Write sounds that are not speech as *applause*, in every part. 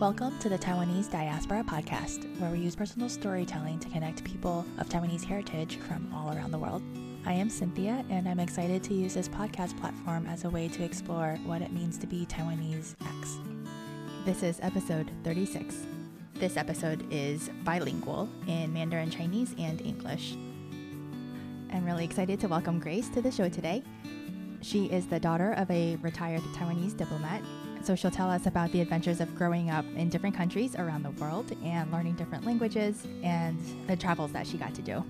Welcome to the Taiwanese Diaspora Podcast, where we use personal storytelling to connect people of Taiwanese heritage from all around the world. I am Cynthia, and I'm excited to use this podcast platform as a way to explore what it means to be Taiwanese X. This is episode 36. This episode is bilingual in Mandarin Chinese and English. I'm really excited to welcome Grace to the show today. She is the daughter of a retired Taiwanese diplomat so she'll tell us about the adventures of growing up in different countries around the world and learning different languages and the travels that she got to do.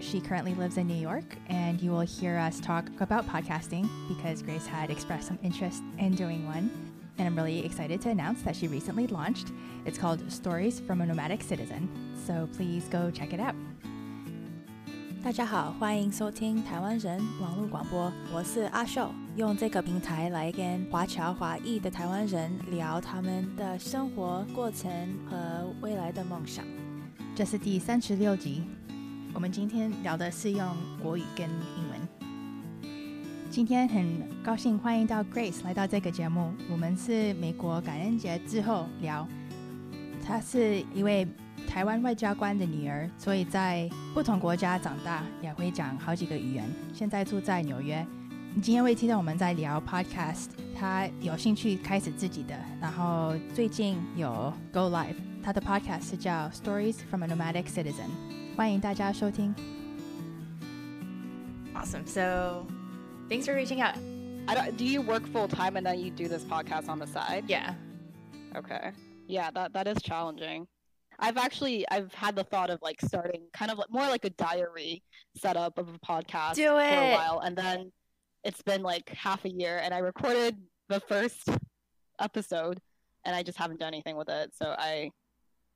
She currently lives in New York, and you will hear us talk about podcasting because Grace had expressed some interest in doing one. And I'm really excited to announce that she recently launched. It's called Stories from a Nomadic Citizen. So please go check it out. 大家好，欢迎收听台湾人网络广播，我是阿秀。 用这个平台来跟华侨华裔的台湾人聊他们的生活过程和未来的梦想。这是第三十六集，我们今天聊的是用国语跟英文。今天很高兴欢迎到 Grace 来到这个节目，我们是美国感恩节之后聊。她是一位。台湾外交官的女儿，所以在不同国家长大，也会讲好几个语言。现在住在纽约。你今天会听到我们在聊 podcast，他有兴趣开始自己的，然后最近有 go live，他的 podcast 是叫 Stories from a Nomadic Citizen，欢迎大家收听。Awesome. So, thanks for reaching out. I don't, do you work full time and then you do this podcast on the side? Yeah. Okay. Yeah, that that is challenging. I've actually I've had the thought of like starting kind of like more like a diary setup of a podcast Do it. for a while, and then it's been like half a year, and I recorded the first episode, and I just haven't done anything with it. So I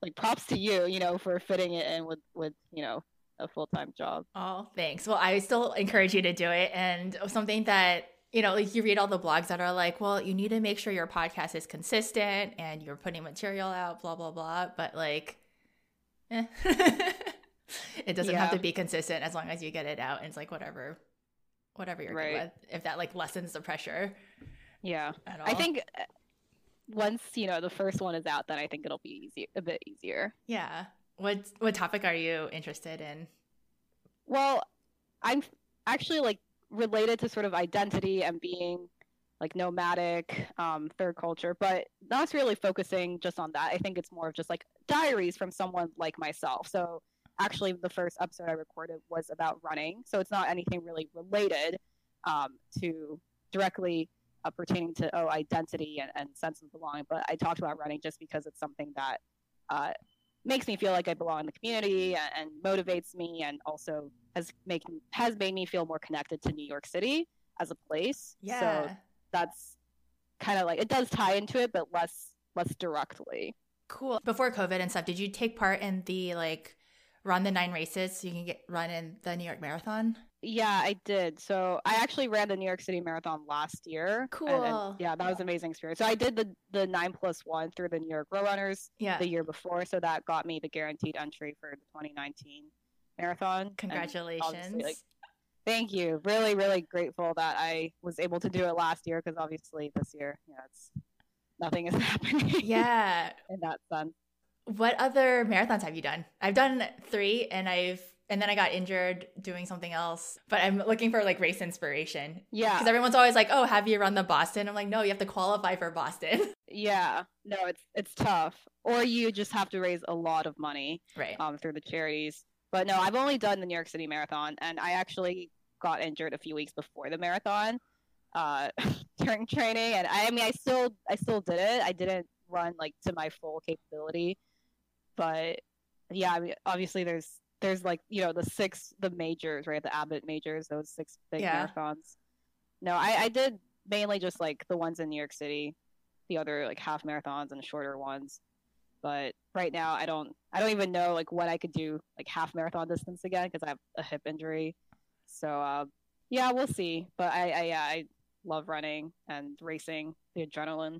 like props to you, you know, for fitting it in with with you know a full time job. Oh, thanks. Well, I still encourage you to do it, and something that you know, like you read all the blogs that are like, well, you need to make sure your podcast is consistent and you're putting material out, blah, blah, blah. But like, eh. *laughs* it doesn't yeah. have to be consistent as long as you get it out. And it's like, whatever, whatever you're right. good with. If that like lessens the pressure. Yeah. I think uh, once, you know, the first one is out, then I think it'll be easy, a bit easier. Yeah. What, what topic are you interested in? Well, I'm actually like related to sort of identity and being like nomadic, um, third culture, but not really focusing just on that. I think it's more of just like diaries from someone like myself. So actually, the first episode I recorded was about running. So it's not anything really related um, to directly uh, pertaining to oh identity and, and, sense of belonging. But I talked about running just because it's something that uh, makes me feel like I belong in the community and, and motivates me, and also has make has made me feel more connected to New York City as a place. Yeah. So that's kind of like it does tie into it, but less less directly. Cool. Before COVID and stuff, did you take part in the like run the nine races so you can get run in the New York Marathon? Yeah, I did. So I actually ran the New York City Marathon last year. Cool. And, and yeah, that was an amazing experience. So I did the the nine plus one through the New York Road Runners yeah. the year before. So that got me the guaranteed entry for the 2019 marathon. Congratulations. Like, thank you. Really, really grateful that I was able to do it last year because obviously this year, you know, it's nothing is *laughs* happening. Yeah. in that sense. What other marathons have you done? I've done three and I've and then I got injured doing something else. But I'm looking for like race inspiration. Yeah. Because everyone's always like, "Oh, have you run the Boston?" I'm like, "No, you have to qualify for Boston." *laughs* Yeah. No, it's it's tough. Or you just have to raise a lot of money, right? Um, through the charities. But no, I've only done the New York City Marathon, and I actually got injured a few weeks before the marathon uh, *laughs* during training. And I, I mean, I still I still did it. I didn't run like to my full capability, but yeah, I mean, obviously there's there's like you know the six the majors right? The abbott majors those six big yeah. marathons. No I, I did mainly just like the ones in new york city the other like half marathons and shorter ones. But right now i don't i don't even know like what i could do like half marathon distance again because i have a hip injury. So uh, yeah we'll see. But i i yeah i love running and racing the adrenaline.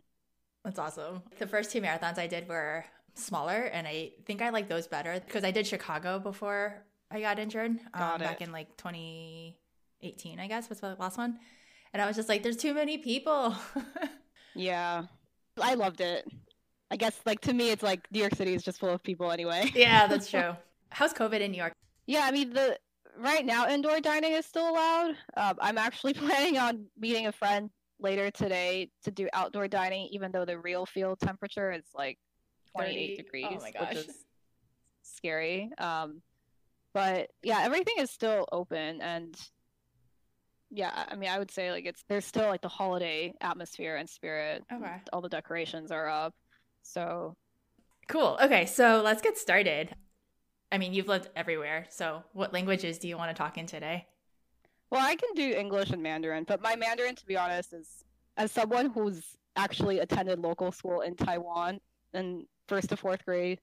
That's awesome. The first two marathons i did were smaller, and I think I like those better because I did Chicago before I got injured got um, back in like 2018, I guess was the last one. And I was just like, there's too many people. *laughs* yeah, I loved it. I guess like to me, it's like New York City is just full of people anyway. *laughs* Yeah, that's true. How's COVID in New York? Yeah, I mean the right now indoor dining is still allowed. Um, I'm actually *laughs* planning on meeting a friend later today to do outdoor dining, even though the real field temperature is like 28 degrees, oh my gosh. which is scary. Um, but yeah, everything is still open, and yeah, I mean, I would say like it's there's still like the holiday atmosphere and spirit. Okay, all the decorations are up, so cool. Okay, so let's get started. I mean, you've lived everywhere, so what languages do you want to talk in today? Well, I can do English and Mandarin, but my Mandarin, to be honest, is as someone who's actually attended local school in Taiwan in first to fourth grade,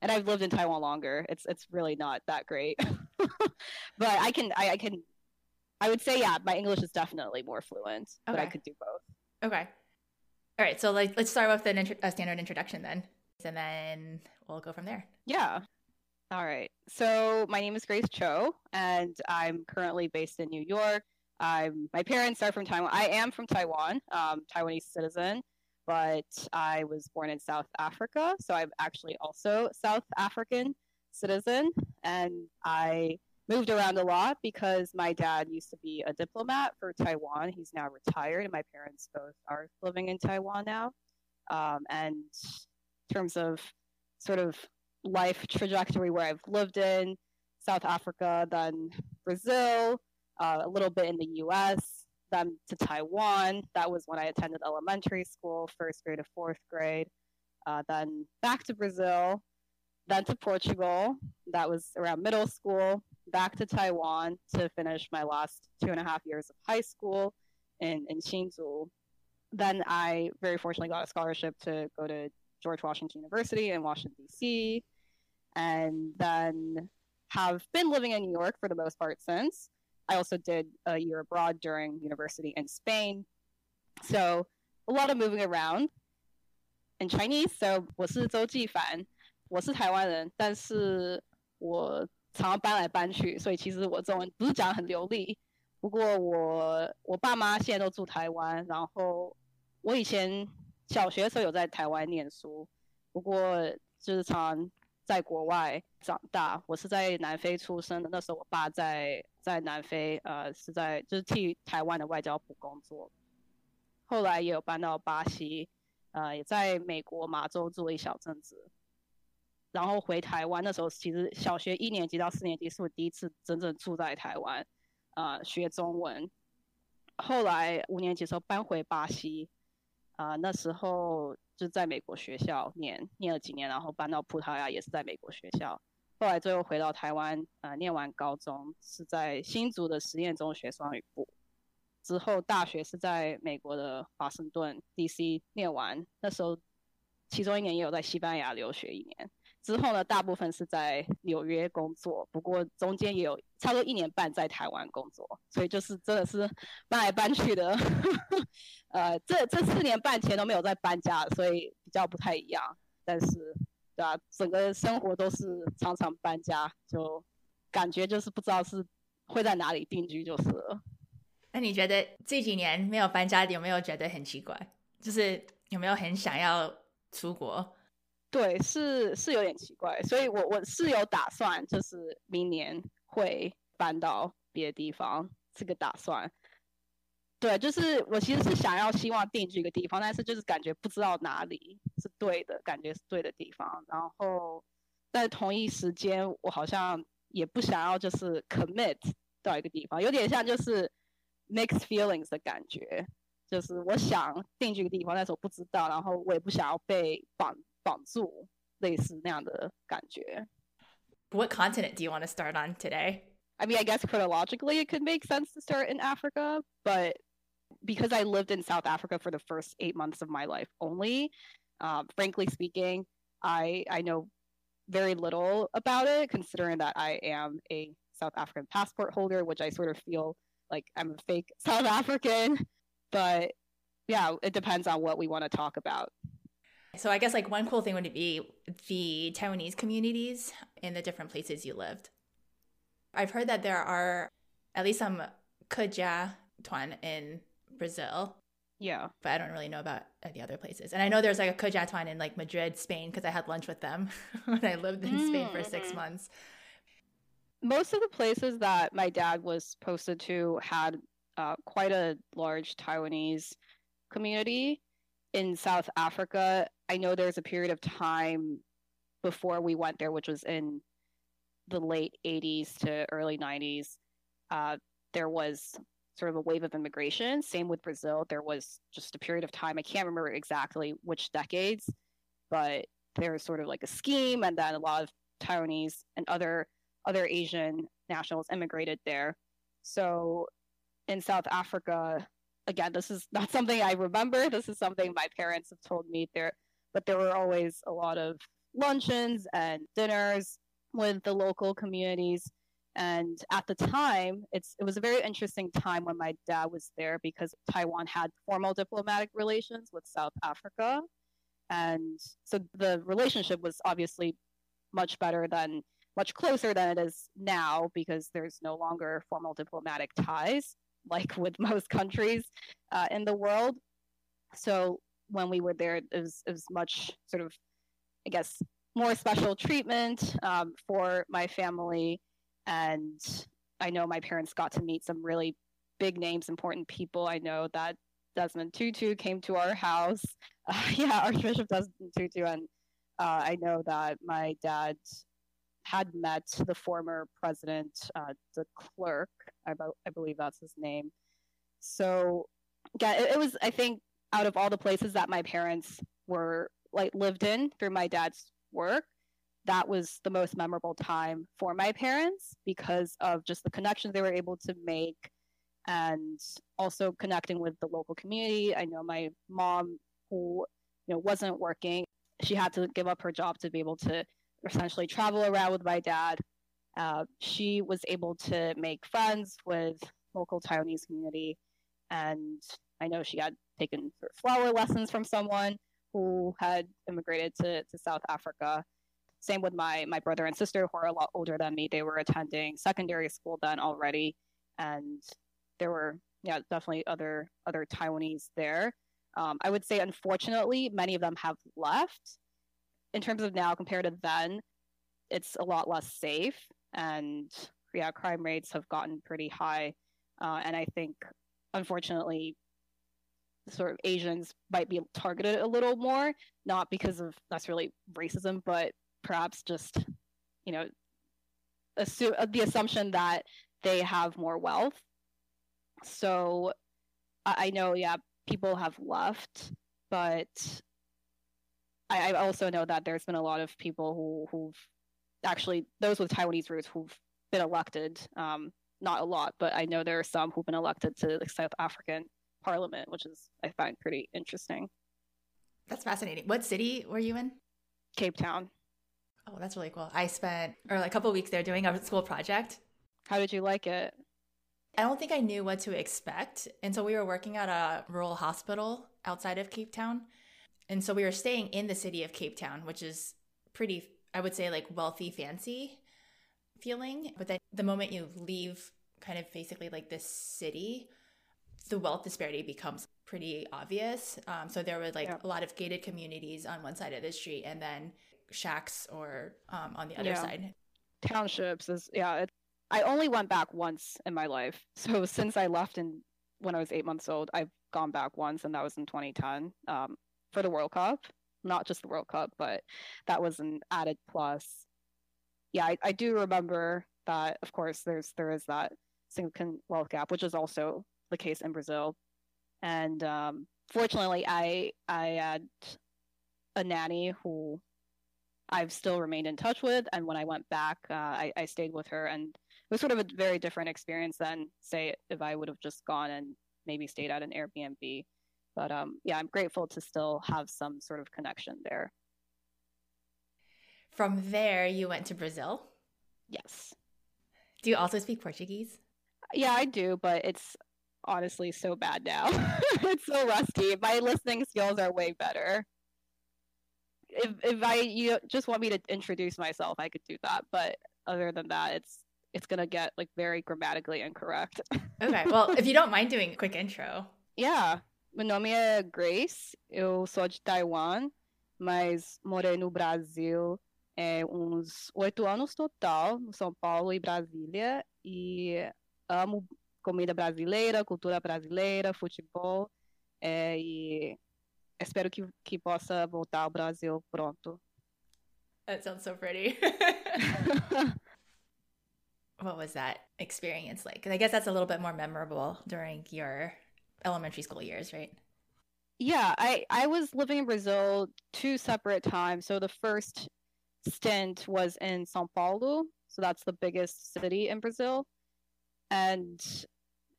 and I've lived in Taiwan longer. It's it's really not that great, *laughs* but I can I, I, can I would say yeah, my English is definitely more fluent, okay. but I could do both. Okay. All right, so like let's start with an intro- a standard introduction then, and then we'll go from there. Yeah. All right. So my name is Grace Cho, and I'm currently based in New York. I'm my parents are from Taiwan. I am from Taiwan, um, Taiwanese citizen but I was born in South Africa, so I'm actually also South African citizen, and I moved around a lot because my dad used to be a diplomat for Taiwan. He's now retired, and my parents both are living in Taiwan now. Um, and in terms of sort of life trajectory where I've lived in South Africa, then Brazil, uh, a little bit in the US, them to Taiwan. That was when I attended elementary school, first grade to fourth grade. Uh, then back to Brazil, then to Portugal. That was around middle school. Back to Taiwan to finish my last two and a half years of high school in, in Hsinchu. Then I very fortunately got a scholarship to go to George Washington University in Washington, D.C. And then have been living in New York for the most part since. I also did a year abroad during university in Spain. So a lot of moving around. In Chinese, so 我是周继凡，我是台湾人，但是我常常搬来搬去，所以其实我中文不是讲很流利。不过我我爸妈现在都住台湾，然后我以前小学的时候有在台湾念书，不过就是常 在国外长大，我是在南非出生的。那时候我爸在在南非，呃，是在就是替台湾的外交部工作。后来也有搬到巴西，呃，也在美国马州住了一小阵子。然后回台湾，那时候其实小学一年级到四年级是我第一次真正住在台湾，呃，学中文。后来五年级的时候搬回巴西，啊，那时候。就在美国学校念念了几年，然后搬到葡萄牙也是在美国学校，后来最后回到台湾，呃，念完高中是在新竹的实验中学双语部，之后大学是在美国的华盛顿 D.C. 念完，那时候其中一年也有在西班牙留学一年。之后呢，大部分是在纽约工作，不过中间也有差不多一年半在台湾工作，所以就是真的是搬来搬去的。*laughs* 呃，这这四年半前都没有在搬家，所以比较不太一样。但是，对啊，整个生活都是常常搬家，就感觉就是不知道是会在哪里定居就是了。那你觉得这几年没有搬家，有没有觉得很奇怪？就是有没有很想要出国？对，是是有点奇怪，所以我我是有打算，就是明年会搬到别的地方，这个打算。对，就是我其实是想要希望定居一个地方，但是就是感觉不知道哪里是对的，感觉是对的地方。然后在同一时间，我好像也不想要就是 commit 到一个地方，有点像就是 mixed feelings 的感觉，就是我想定居一个地方，但是我不知道，然后我也不想要被绑。绑住，类似那样的感觉。What continent do you want to start on today? I mean, I guess chronologically it could make sense to start in Africa, but because I lived in South Africa for the first eight months of my life only, um, frankly speaking, I I know very little about it, considering that I am a South African passport holder, which I sort of feel like I'm a fake *laughs* South African. But yeah, it depends on what we want to talk about. So I guess like one cool thing would be the Taiwanese communities in the different places you lived. I've heard that there are at least some Keja Tuan in Brazil. Yeah. But I don't really know about the other places. And I know there's like a Kujatwan in like Madrid, Spain, because I had lunch with them *laughs* when I lived in Spain for six Mm-hmm. months. Most of the places that my dad was posted to had uh, quite a large Taiwanese community. In South Africa, I know there's a period of time before we went there, which was in the late 80s to early 90s. Uh, there was sort of a wave of immigration. Same with Brazil. There was just a period of time, I can't remember exactly which decades, but there was sort of like a scheme, and then a lot of Taiwanese and other other Asian nationals immigrated there. So in South Africa, again, this is not something I remember. This is something my parents have told me there, but there were always a lot of luncheons and dinners with the local communities. And at the time, it's it was a very interesting time when my dad was there because Taiwan had formal diplomatic relations with South Africa. And so the relationship was obviously much better than much closer than it is now because there's no longer formal diplomatic ties like with *laughs* most countries uh, in the world. So when we were there, it was, it was much sort of, I guess, more special treatment um, for my family. And I know my parents got to meet some really big names, important people. I know that Desmond Tutu came to our house. *laughs* Uh, yeah, Archbishop Desmond Tutu. And uh, I know that my dad had met the former president, uh, de Klerk, I, be- I believe that's his name. So, yeah, it, it was, I think, out of all the places that my parents were like lived in through my dad's work, that was the most memorable time for my parents because of just the connections they were able to make and also connecting with the local community. I know my mom, who you know wasn't working, she had to give up her job to be able to essentially travel around with my dad. Uh, she was able to make friends with local Taiwanese community, and I know she had taken flower lessons from someone who had immigrated to, to South Africa. Same with my my brother and sister who are a lot older than me. They were attending secondary school then already, and there were yeah definitely other other Taiwanese there. Um, I would say unfortunately many of them have left. In terms of now compared to then, it's a lot less safe, and yeah, crime rates have gotten pretty high. Uh, and I think unfortunately sort of Asians might be targeted a little more, not because of necessarily racism, but perhaps just, you know, assume the assumption that they have more wealth. So I, I know, yeah, people have left, but I, I also know that there's been a lot of people who who've actually those with Taiwanese roots who've been elected. Um, not a lot, but I know there are some who've been elected to the South African parliament, which is I find pretty interesting. That's fascinating. What city were you in? Cape Town. Oh, that's really cool. I spent or like a couple weeks there doing a school project. How did you like it? I don't think I knew what to expect. And so we were working at a rural hospital outside of Cape Town. And so we were staying in the city of Cape Town, which is pretty, I would say, like wealthy, fancy feeling. But then the moment you leave kind of basically like this city, the wealth disparity becomes pretty obvious. Um, so there were like Yeah. a lot of gated communities on one side of the street and then shacks or um, on the other Yeah. side. Townships is yeah. It, I only went back once in my life. *laughs* So since I left in when I was eight months old, I've gone back once, and that was in 2010 um, for the World Cup. Not just the World Cup, but that was an added plus. Yeah, I, I do remember that. Of course, there's there is that significant wealth gap, which is also the case in Brazil. And um, fortunately, I I had a nanny who I've still remained in touch with, and when I went back, uh, I, I stayed with her, and it was sort of a very different experience than say if I would have just gone and maybe stayed at an Airbnb. But um, yeah, I'm grateful to still have some sort of connection there. From there, you went to Brazil. Yes, Do you also speak Portuguese? yeah, I do, but it's honestly so bad now. *laughs* it's so rusty. My listening skills are way better. If if I you just want me to introduce myself, I could do that. But other than that, it's it's gonna get like very grammatically incorrect. *laughs* Okay. Well, if you don't mind doing a quick intro. Yeah, Meu nome é Grace, eu sou de Taiwan, mas morei no Brasil é, uns oito anos total, no São Paulo e Brasília, e amo comida brasileira, cultura brasileira, futebol, é, e espero que, que possa voltar ao Brasil pronto. That sounds so pretty. *laughs* what was that experience like? I guess that's a little bit more memorable during your elementary school years, right? Yeah, I, I was living in Brazil two separate times. So the first stint was in Sao Paulo. So that's the biggest city in Brazil. And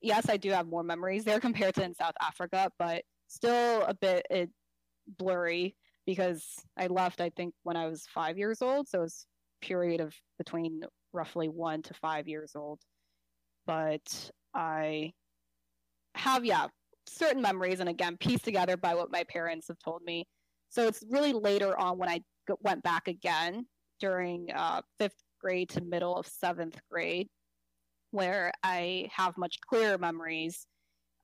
yes, I do have more memories there compared to in South Africa, but still a bit it, blurry because I left, I think, when I was five years old. So it was period of between roughly one to five years old. But I have, yeah, certain memories, and again, pieced together by what my parents have told me. So it's really later on when I went back again during uh, fifth grade to middle of seventh grade, where I have much clearer memories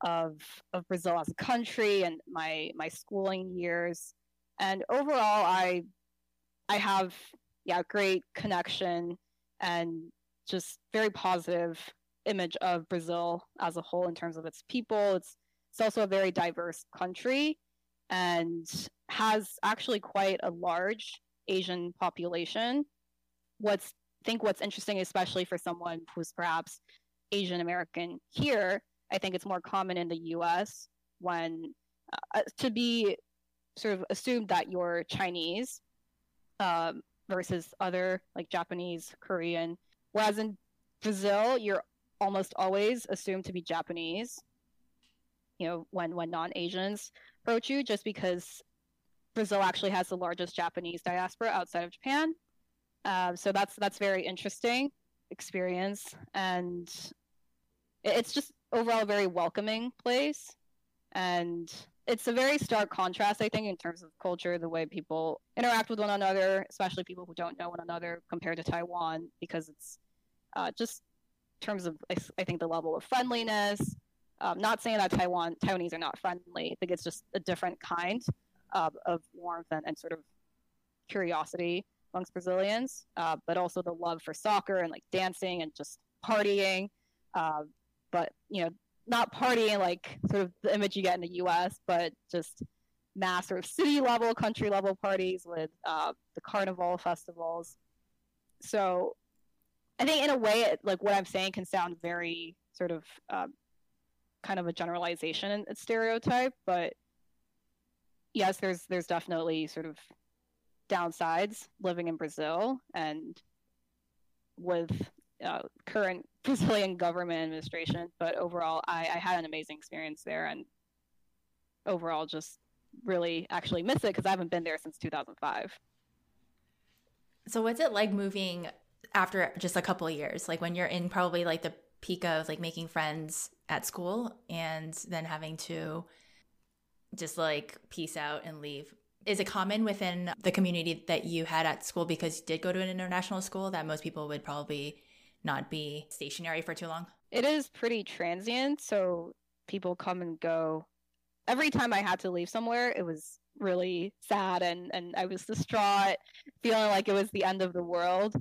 of of Brazil as a country and my my schooling years. And overall, I I have yeah great connection and just very positive image of Brazil as a whole in terms of its people. It's it's also a very diverse country and has actually quite a large Asian population. What's think what's interesting, especially for someone who's perhaps Asian American here, I think it's more common in the U.S. when uh, to be sort of assumed that you're Chinese um, versus other like Japanese, Korean. Whereas in Brazil, you're almost always assumed to be Japanese. You know, when when non-Asians approach you, just because Brazil actually has the largest Japanese diaspora outside of Japan. Uh, so that's that's very interesting experience, and it's just overall a very welcoming place, and it's a very stark contrast, I think, in terms of culture, the way people interact with one another, especially people who don't know one another, compared to Taiwan, because it's uh, just in terms of I think the level of friendliness. Um, not saying that Taiwan Taiwanese are not friendly. I think it's just a different kind of warmth and, and, sort of curiosity amongst Brazilians, uh, but also the love for soccer and like dancing and just partying. Uh, but you know, not partying like sort of the image you get in the U.S., but just mass sort of city level, country level parties with uh, the carnival festivals. So I think in a way, it, like what I'm saying can sound very sort of um, kind of a generalization and stereotype, but yes, there's there's definitely sort of downsides living in Brazil and with uh, current *laughs* Brazilian government administration. But overall, I, I had an amazing experience there, and overall, just really actually miss it because I haven't been there since 2005. So, what's it like moving after just a couple of years? Like when you're in probably like the peak of like making friends at school and then having to just like peace out and leave. Is it common within the community that you had at school because you did go to an international school that most people would probably not be stationary for too long? It is pretty transient. So people come and go. Every time I had to leave somewhere, it was really sad and, and I was distraught, feeling like it was the end of the world.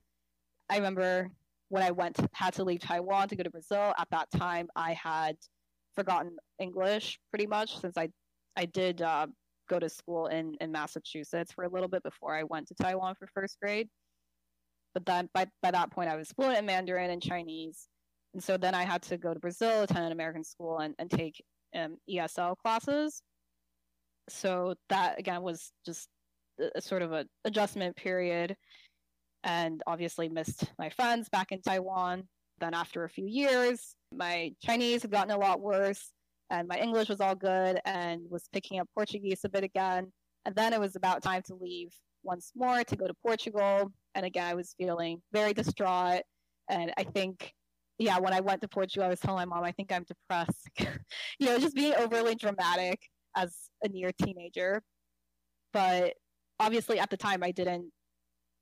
I remember when I went had to leave Taiwan to go to Brazil. At that time, I had forgotten English pretty much since I I did uh, go to school in in Massachusetts for a little bit before I went to Taiwan for first grade but then by, by that point I was fluent in Mandarin and Chinese. And so then I had to go to Brazil, attend an American school, and, and take um, ESL classes. So that again was just a, a sort of an adjustment period, and obviously missed my friends back in Taiwan. Then after a few years, my Chinese had gotten a lot worse, and my English was all good, and was picking up Portuguese a bit again. And then it was about time to leave once more to go to Portugal and again, I was feeling very distraught. And I think, yeah, when I went to Portugal, I was telling my mom, I think I'm depressed. *laughs* you know, just being overly dramatic as a near teenager. But obviously, at the time, I didn't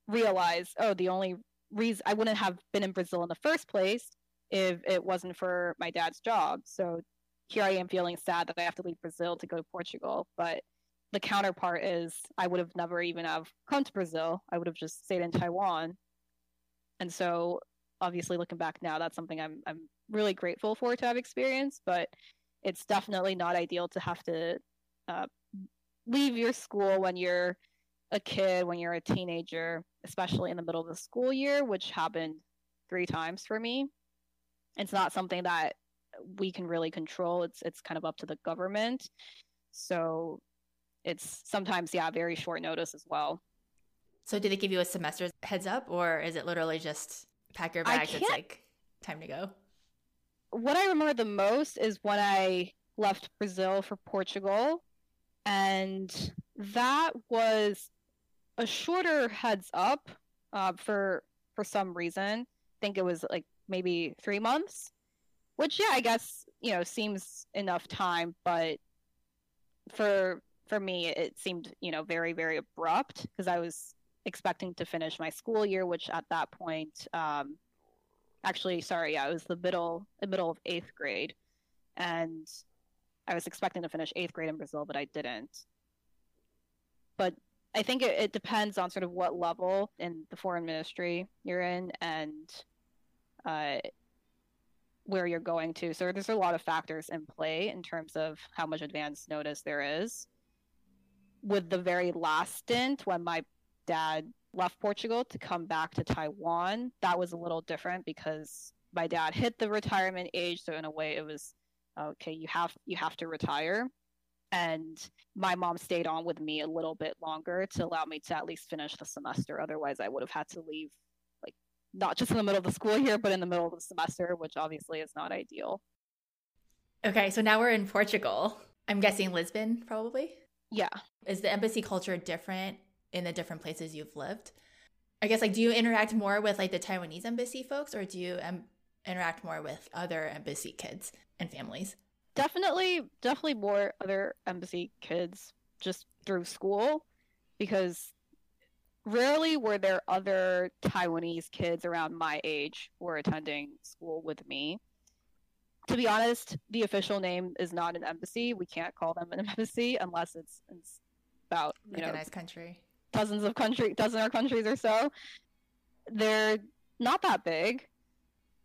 realize, oh, the only reason I wouldn't have been in Brazil in the first place if it wasn't for my dad's job. So here I am feeling sad that I have to leave Brazil to go to Portugal. But the counterpart is I would have never even have come to Brazil. I would have just stayed in Taiwan. And so obviously looking back now, that's something I'm I'm really grateful for to have experienced, but it's definitely not ideal to have to uh, leave your school when you're a kid, when you're a teenager, especially in the middle of the school year, which happened three times for me. It's not something that we can really control. It's it's kind of up to the government. So it's sometimes yeah, very short notice as well. So did they give you a semester heads up or is it literally just pack your bags it's like time to go? What I remember the most is when I left Brazil for Portugal and that was a shorter heads up uh, for for some reason. I think it was like maybe three months, which yeah, I guess you know seems enough time, but for for me it seemed you know very very abrupt because I was expecting to finish my school year, which at that point, um, actually, sorry, yeah, was the middle the middle of eighth grade, and I was expecting to finish eighth grade in Brazil, but I didn't. But I think it, it depends on sort of what level in the foreign ministry you're in and uh, where you're going to. So there's a lot of factors in play in terms of how much advance notice there is. With the very last stint, when my dad left Portugal to come back to Taiwan, that was a little different because my dad hit the retirement age. So in a way, it was okay. You have you have to retire and my mom stayed on with me a little bit longer to allow me to at least finish the semester otherwise i would have had to leave not just in the middle of the school year but in the middle of the semester which obviously is not ideal. Okay so now we're in portugal. I'm guessing lisbon probably? Yeah. Is the embassy culture different in the different places you've lived? I guess like do you interact more with like the taiwanese embassy folks or do you um, interact more with other embassy kids and families? Definitely definitely more other embassy kids just through school because rarely were there other Taiwanese kids around my age who were attending school with me. To be honest, the official name is not an embassy. We can't call them an *laughs* embassy unless it's, it's about you like know nice country, dozens of country, dozen of countries or so. They're not that big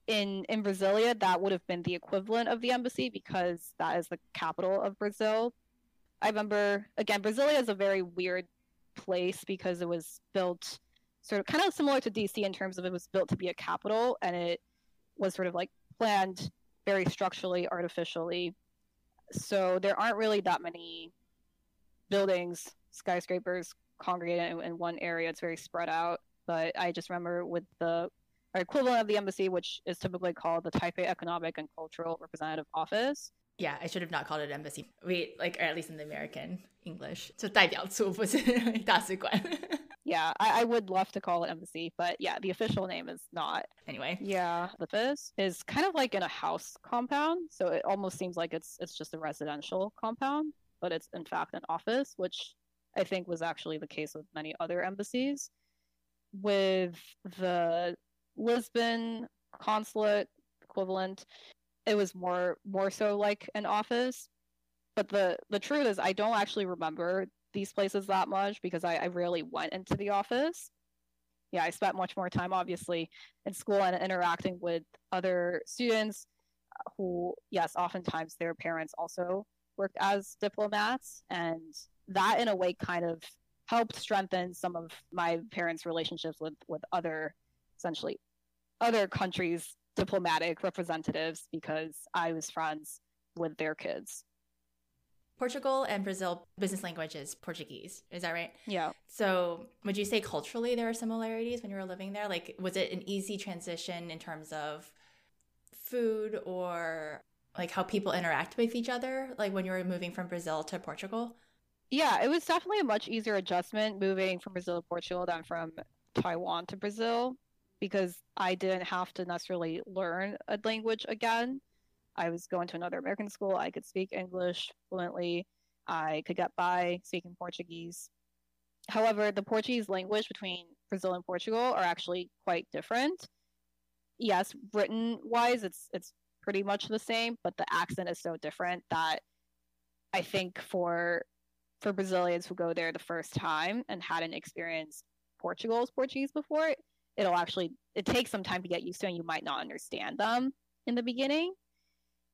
in in Brasilia, that would have been the equivalent of the embassy because that is the capital of Brazil. I remember again, Brasilia is a very weird place because it was built sort of kind of similar to DC in terms of it was built to be a capital and it was sort of like planned very structurally, artificially. So there aren't really that many buildings, skyscrapers congregated in, in one area. It's very spread out. But I just remember with the equivalent of the embassy, which is typically called the Taipei Economic and Cultural Representative Office. Yeah, I should have not called it embassy. We like, or at least in the American English, 就代表处不是大使馆。 Yeah, *laughs* I, I would love to call it embassy, but yeah, the official name is not. Anyway, Yeah, the office is kind of like in a house compound, so it almost seems like it's it's just a residential compound, but it's in fact an office, which I think was actually the case with many other embassies. With the Lisbon consulate equivalent, it was more more so like an office. But the the truth is, I don't actually remember these places that much because I, I rarely went into the office. Yeah, I spent much more time obviously in school and interacting with other students uh, who, yes, oftentimes their parents also worked as diplomats, and that in a way kind of helped strengthen some of my parents' relationships with with other essentially other countries' diplomatic representatives because I was friends with their kids. Portugal and Brazil business language is Portuguese. Is that right? Yeah. So, would you say culturally there are similarities when you were living there? Like, was it an easy transition in terms of food or like how people interact with each other? Like when you were moving from Brazil to Portugal? Yeah, it was definitely a much easier adjustment moving from Brazil to Portugal than from Taiwan to Brazil because I didn't have to necessarily learn a language again. I was going to another American school. I could speak English fluently. I could get by speaking Portuguese. However, the Portuguese language between Brazil and Portugal are actually quite different. Yes, written wise, it's it's pretty much the same, but the accent is so different that I think for for Brazilians who go there the first time and hadn't experienced Portugal's Portuguese before, it'll actually it takes some time to get used to and you might not understand them in the beginning.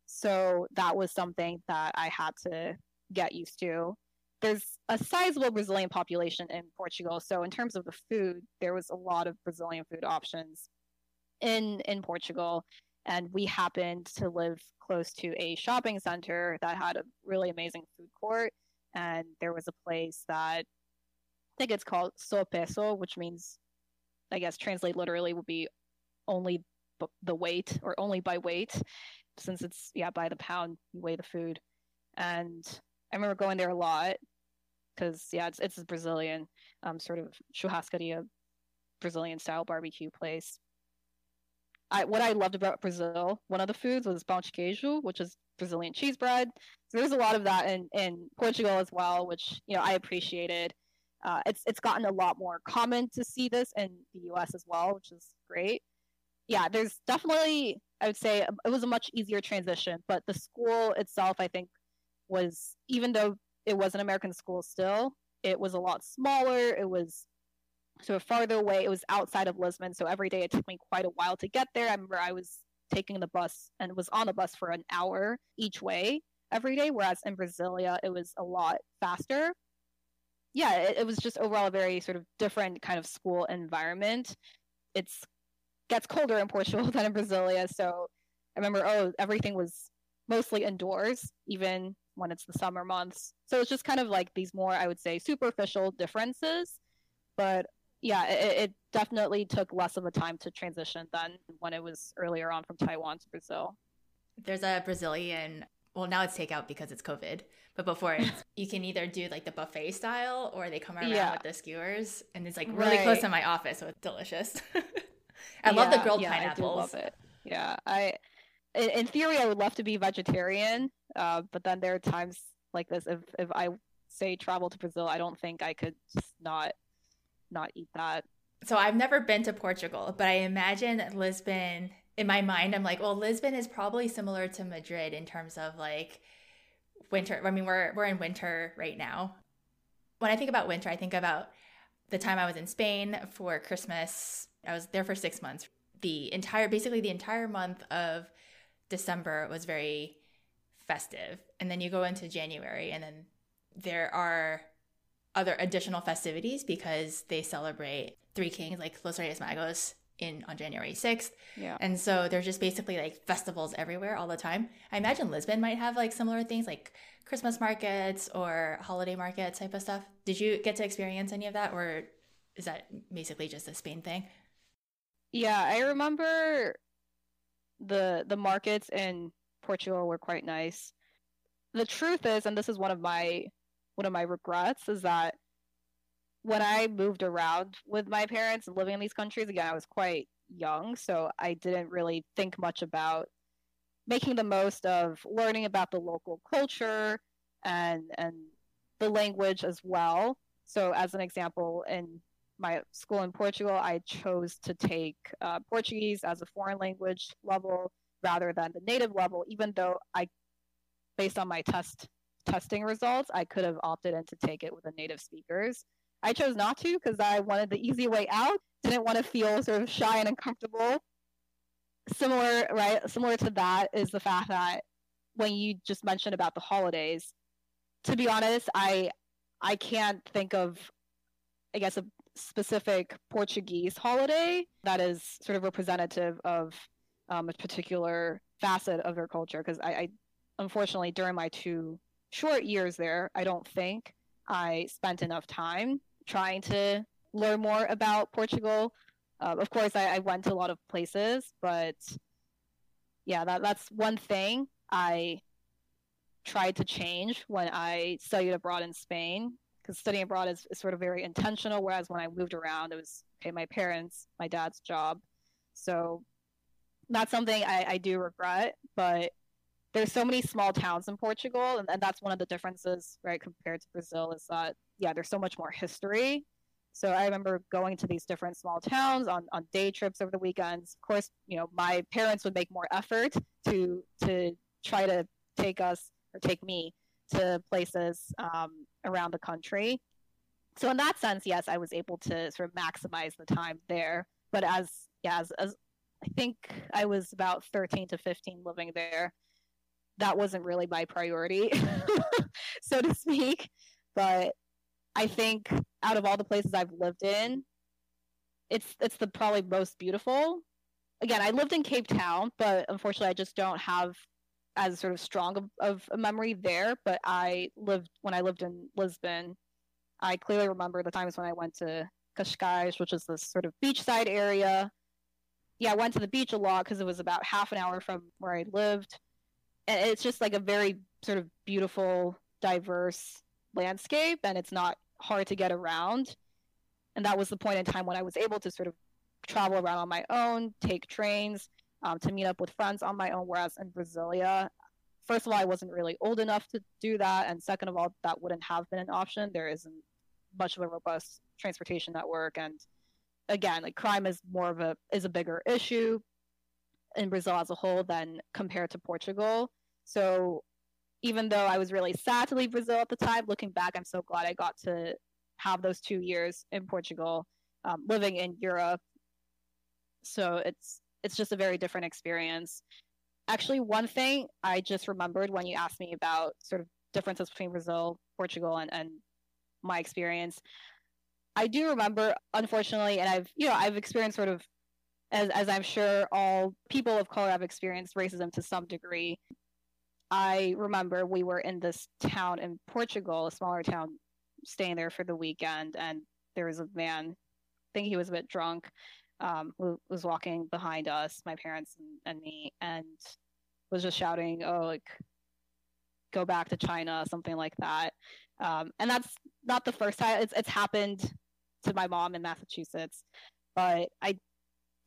So that was something that I had to get used to. There's a sizable Brazilian population in Portugal, so in terms of the food, there was a lot of Brazilian food options in in Portugal, and we happened to live close to a shopping center that had a really amazing food court, and there was a place that I think it's called Só Peso, which means, I guess, translate literally would be only b- the weight or only by weight, since it's yeah by the pound you weigh the food, and I remember going there a lot because yeah, it's it's a Brazilian um sort of churrascaria, Brazilian style barbecue place. I what I loved about Brazil, one of the foods was pão de queijo, which is Brazilian cheese bread. So there's a lot of that in in Portugal as well, which you know I appreciated. Uh, it's it's gotten a lot more common to see this in the U.S. as well, which is great. Yeah, there's definitely I would say it was a much easier transition, but the school itself, I think, was even though it was an American school still, it was a lot smaller. It was sort of farther away. It was outside of Lisbon, so every day it took me quite a while to get there. I remember I was taking the bus and was on the bus for an hour each way every day, whereas in Brasilia it was a lot faster. Yeah, it, it was just overall a very sort of different kind of school environment. It's gets colder in Portugal *laughs* than in Brasilia, so I remember oh everything was mostly indoors, even when it's the summer months. So it's just kind of like these more, I would say, superficial differences. But yeah, it, it definitely took less of a time to transition than when it was earlier on from Taiwan to Brazil. There's a Brazilian, well, now it's takeout because it's COVID, but before it's, *laughs* you can either do like the buffet style or they come around Yeah. with the skewers and it's like really Right. close to my office, so it's delicious. *laughs* I love the grilled yeah, pineapples. I love it. Yeah, I in, in theory I would love to be vegetarian, uh, but then there are times like this. If if I say travel to Brazil, I don't think I could just not not eat that. So I've never been to Portugal, but I imagine Lisbon. In my mind, I'm like, well, Lisbon is probably similar to Madrid in terms of like winter. I mean, we're we're in winter right now. When I think about winter, I think about the time I was in Spain for Christmas. I was there for six months. The entire, basically, the entire month of December was very festive, and then you go into January, and then there are other additional festivities because they celebrate Three Kings, like Los Reyes Magos, in on January 6th. Yeah. And so there's just basically like festivals everywhere all the time. I imagine Lisbon might have like similar things like Christmas markets or holiday market type of stuff. Did you get to experience any of that or is that basically just a Spain thing? Yeah, I remember the the markets in Portugal were quite nice. The truth is, and this is one of my one of my regrets, is that when I moved around with my parents and living in these countries, again, I was quite young, so I didn't really think much about making the most of learning about the local culture and and the language as well. So, as an example, in my school in Portugal, I chose to take uh, Portuguese as a foreign language level rather than the native level, even though I, based on my test testing results, I could have opted in to take it with the native speakers. I chose not to because I wanted the easy way out. Didn't want to feel sort of shy and uncomfortable. Similar, right? Similar to that is the fact that when you just mentioned about the holidays, to be honest, I I can't think of, I guess, a specific Portuguese holiday that is sort of representative of um, a particular facet of their culture. Because I, I, unfortunately, during my two short years there, I don't think I spent enough time trying to learn more about Portugal. Uh, of course, I, I went to a lot of places, but yeah, that, that's one thing I tried to change when I studied abroad in Spain. Because studying abroad is, is sort of very intentional, whereas when I moved around, it was okay, my parents, my dad's job. So that's something I, I do regret, but there's so many small towns in Portugal, and, and that's one of the differences, right, compared to Brazil, is that yeah, there's so much more history. So I remember going to these different small towns on, on day trips over the weekends. Of course, you know, my parents would make more effort to to try to take us or take me to places um, around the country. So in that sense, yes, I was able to sort of maximize the time there. But as yeah, as, as I think I was about 13 to 15 living there, that wasn't really my priority, *laughs* *laughs* so to speak. But I think out of all the places I've lived in, it's it's the probably most beautiful. Again, I lived in Cape Town, but unfortunately, I just don't have as sort of strong of, of a memory there. But I lived when I lived in Lisbon. I clearly remember the times when I went to Cascais, which is this sort of beachside area. Yeah, I went to the beach a lot because it was about half an hour from where I lived. And it's just like a very sort of beautiful, diverse landscape, and it's not hard to get around. And that was the point in time when I was able to sort of travel around on my own, take trains um, to meet up with friends on my own. Whereas in Brasilia, first of all, I wasn't really old enough to do that, and second of all, that wouldn't have been an option. There isn't much of a robust transportation network, and again, like crime is more of a is a bigger issue in Brazil as a whole than compared to Portugal. So even though I was really sad to leave Brazil at the time, looking back, I'm so glad I got to have those two years in Portugal, um, living in Europe. So it's it's just a very different experience. Actually, one thing I just remembered when you asked me about sort of differences between Brazil, Portugal, and, and my experience, I do remember, unfortunately, and I've you know I've experienced sort of as as I'm sure all people of color have experienced racism to some degree. I remember we were in this town in Portugal, a smaller town, staying there for the weekend, and there was a man, I think he was a bit drunk, um, who was walking behind us, my parents and, and me, and was just shouting, "Oh, like, go back to China," something like that. Um, and that's not the first time it's it's happened to my mom in Massachusetts, but I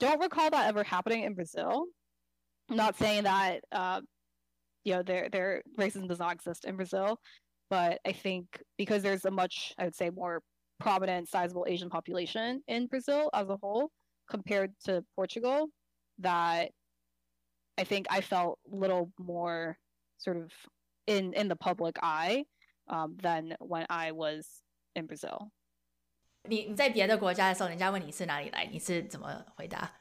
don't recall that ever happening in Brazil. I'm not saying that uh, you know their their racism does not exist in Brazil, but I think because there's a much I would say more prominent sizable Asian population in Brazil as a whole compared to Portugal, that I think I felt a little more sort of in in the public eye um, than when I was in Brazil. 你你在别的国家的时候，人家问你是哪里来，你是怎么回答？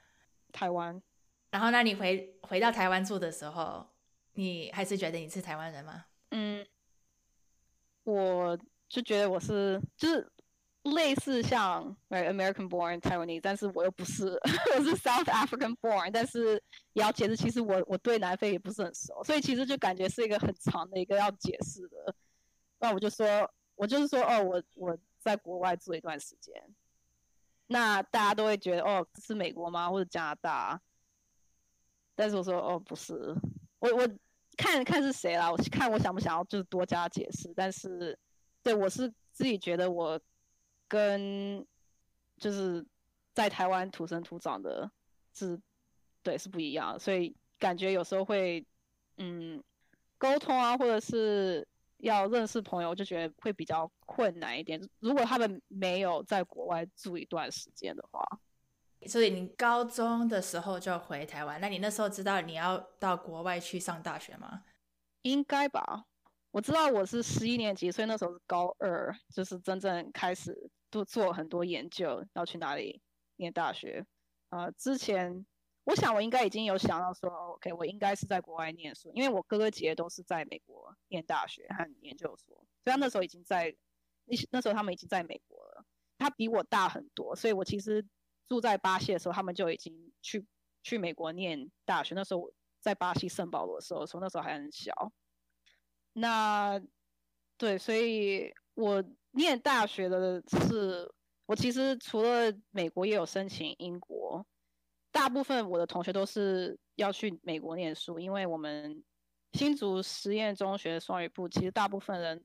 台湾。然后，那你回回到台湾住的时候， 你还是觉得你是台湾人吗？嗯，我就觉得我是就是类似像 American born Taiwanese，但是我又不是，我是 South African born，但是也要解释，其实我我对南非也不是很熟，所以其实就感觉是一个很长的一个要解释的。那我就说，我就是说，哦，我我在国外住一段时间，那大家都会觉得，哦，是美国吗？或者加拿大？但是我说，哦，不是。我我看看是谁啦，我看我想不想要就是多加解释，但是对我是自己觉得我跟就是在台湾土生土长的是对是不一样，所以感觉有时候会嗯沟通啊，或者是要认识朋友，就觉得会比较困难一点。如果他们没有在国外住一段时间的话。所以你高中的时候就回台湾，那你那时候知道你要到国外去上大学吗？应该吧，我知道我是十一年级，所以那时候是高二，就是真正开始做做很多研究，要去哪里念大学。呃，之前我想我应该已经有想到说，OK，我应该是在国外念书，因为我哥哥姐姐都是在美国念大学和研究所，所以他那时候已经在那那时候他们已经在美国了，他比我大很多，所以我其实。住在巴西的时候，他们就已经去去美国念大学。那时候我在巴西圣保罗的时候，从那时候还很小。那对，所以我念大学的是，我其实除了美国也有申请英国。大部分我的同学都是要去美国念书，因为我们新竹实验中学双语部，其实大部分人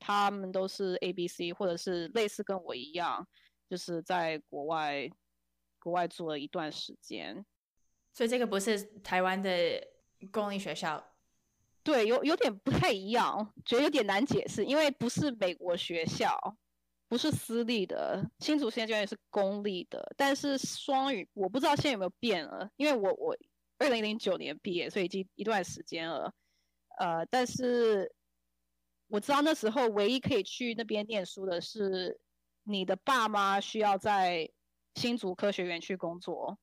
他们都是 A、B、C，或者是类似跟我一样。就是在国外，国外住了一段时间，所以这个不是台湾的公立学校，对，有有点不太一样，觉得有点难解释，因为不是美国学校，不是私立的，新竹县教育是公立的，但是双语我不知道现在有没有变了，因为我我二零零九年毕业，所以已经一段时间了，呃，但是我知道那时候唯一可以去那边念书的是你的爸妈需要在新竹科学园区工作，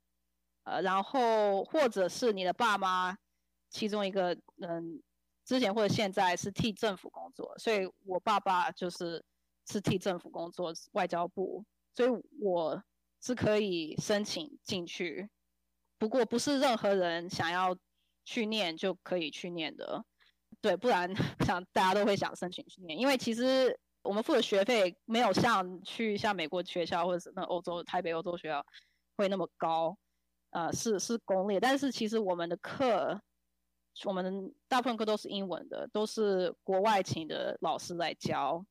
呃，然后或者是你的爸妈其中一个嗯，之前或者现在是替政府工作，所以我爸爸就是。是替政府工作，外交部，所以我是可以申请进去。不过不是任何人想要去念就可以去念的，对，不然 *laughs* 想大家都会想申请去念。因为其实我们付的学费没有像去像美国学校或者是那欧洲台北欧洲学校会那么高，呃，是是公立，但是其实我们的课，我们大部分课都是英文的，都是国外请的老师来教。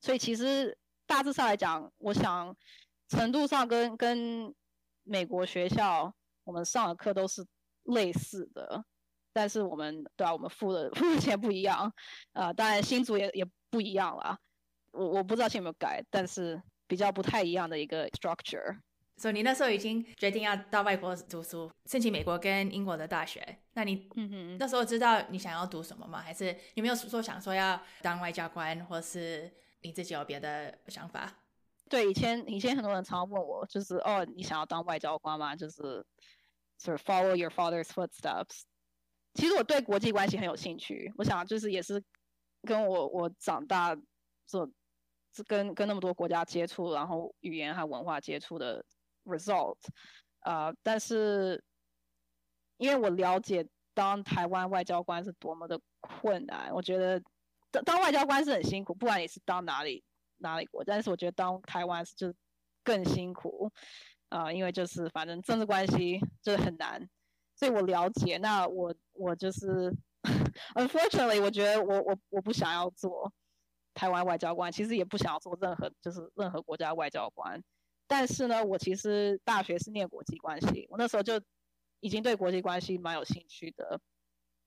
所以其实大致上来讲，我想程度上跟跟美国学校我们上的课都是类似的，但是我们对啊，我们付的付的钱不一样，啊，当然新组也也不一样了。我我不知道现在有没有改，但是比较不太一样的一个 structure。所以你那时候已经决定要到外国读书，申请美国跟英国的大学。那你嗯嗯那时候知道你想要读什么吗？还是有没有说想说要当外交官，或是？你自己有别的想法？对，以前以前很多人常问我，就是哦，你想要当外交官吗？就是，sort of follow your father's footsteps。其实我对国际关系很有兴趣，我想就是也是跟我我长大这跟跟那么多国家接触，然后语言和文化接触的 result。呃，但是因为我了解当台湾外交官是多么的困难，我觉得。当当外交官是很辛苦，不管你是当哪里哪里国，但是我觉得当台湾是就更辛苦，啊，因为就是反正政治关系就是很难，所以我了解。那我我就是，*laughs* unfortunately，我觉得我我我不想要做台湾外交官，其实也不想要做任何就是任何国家外交官。但是呢，我其实大学是念国际关系，我那时候就已经对国际关系蛮有兴趣的。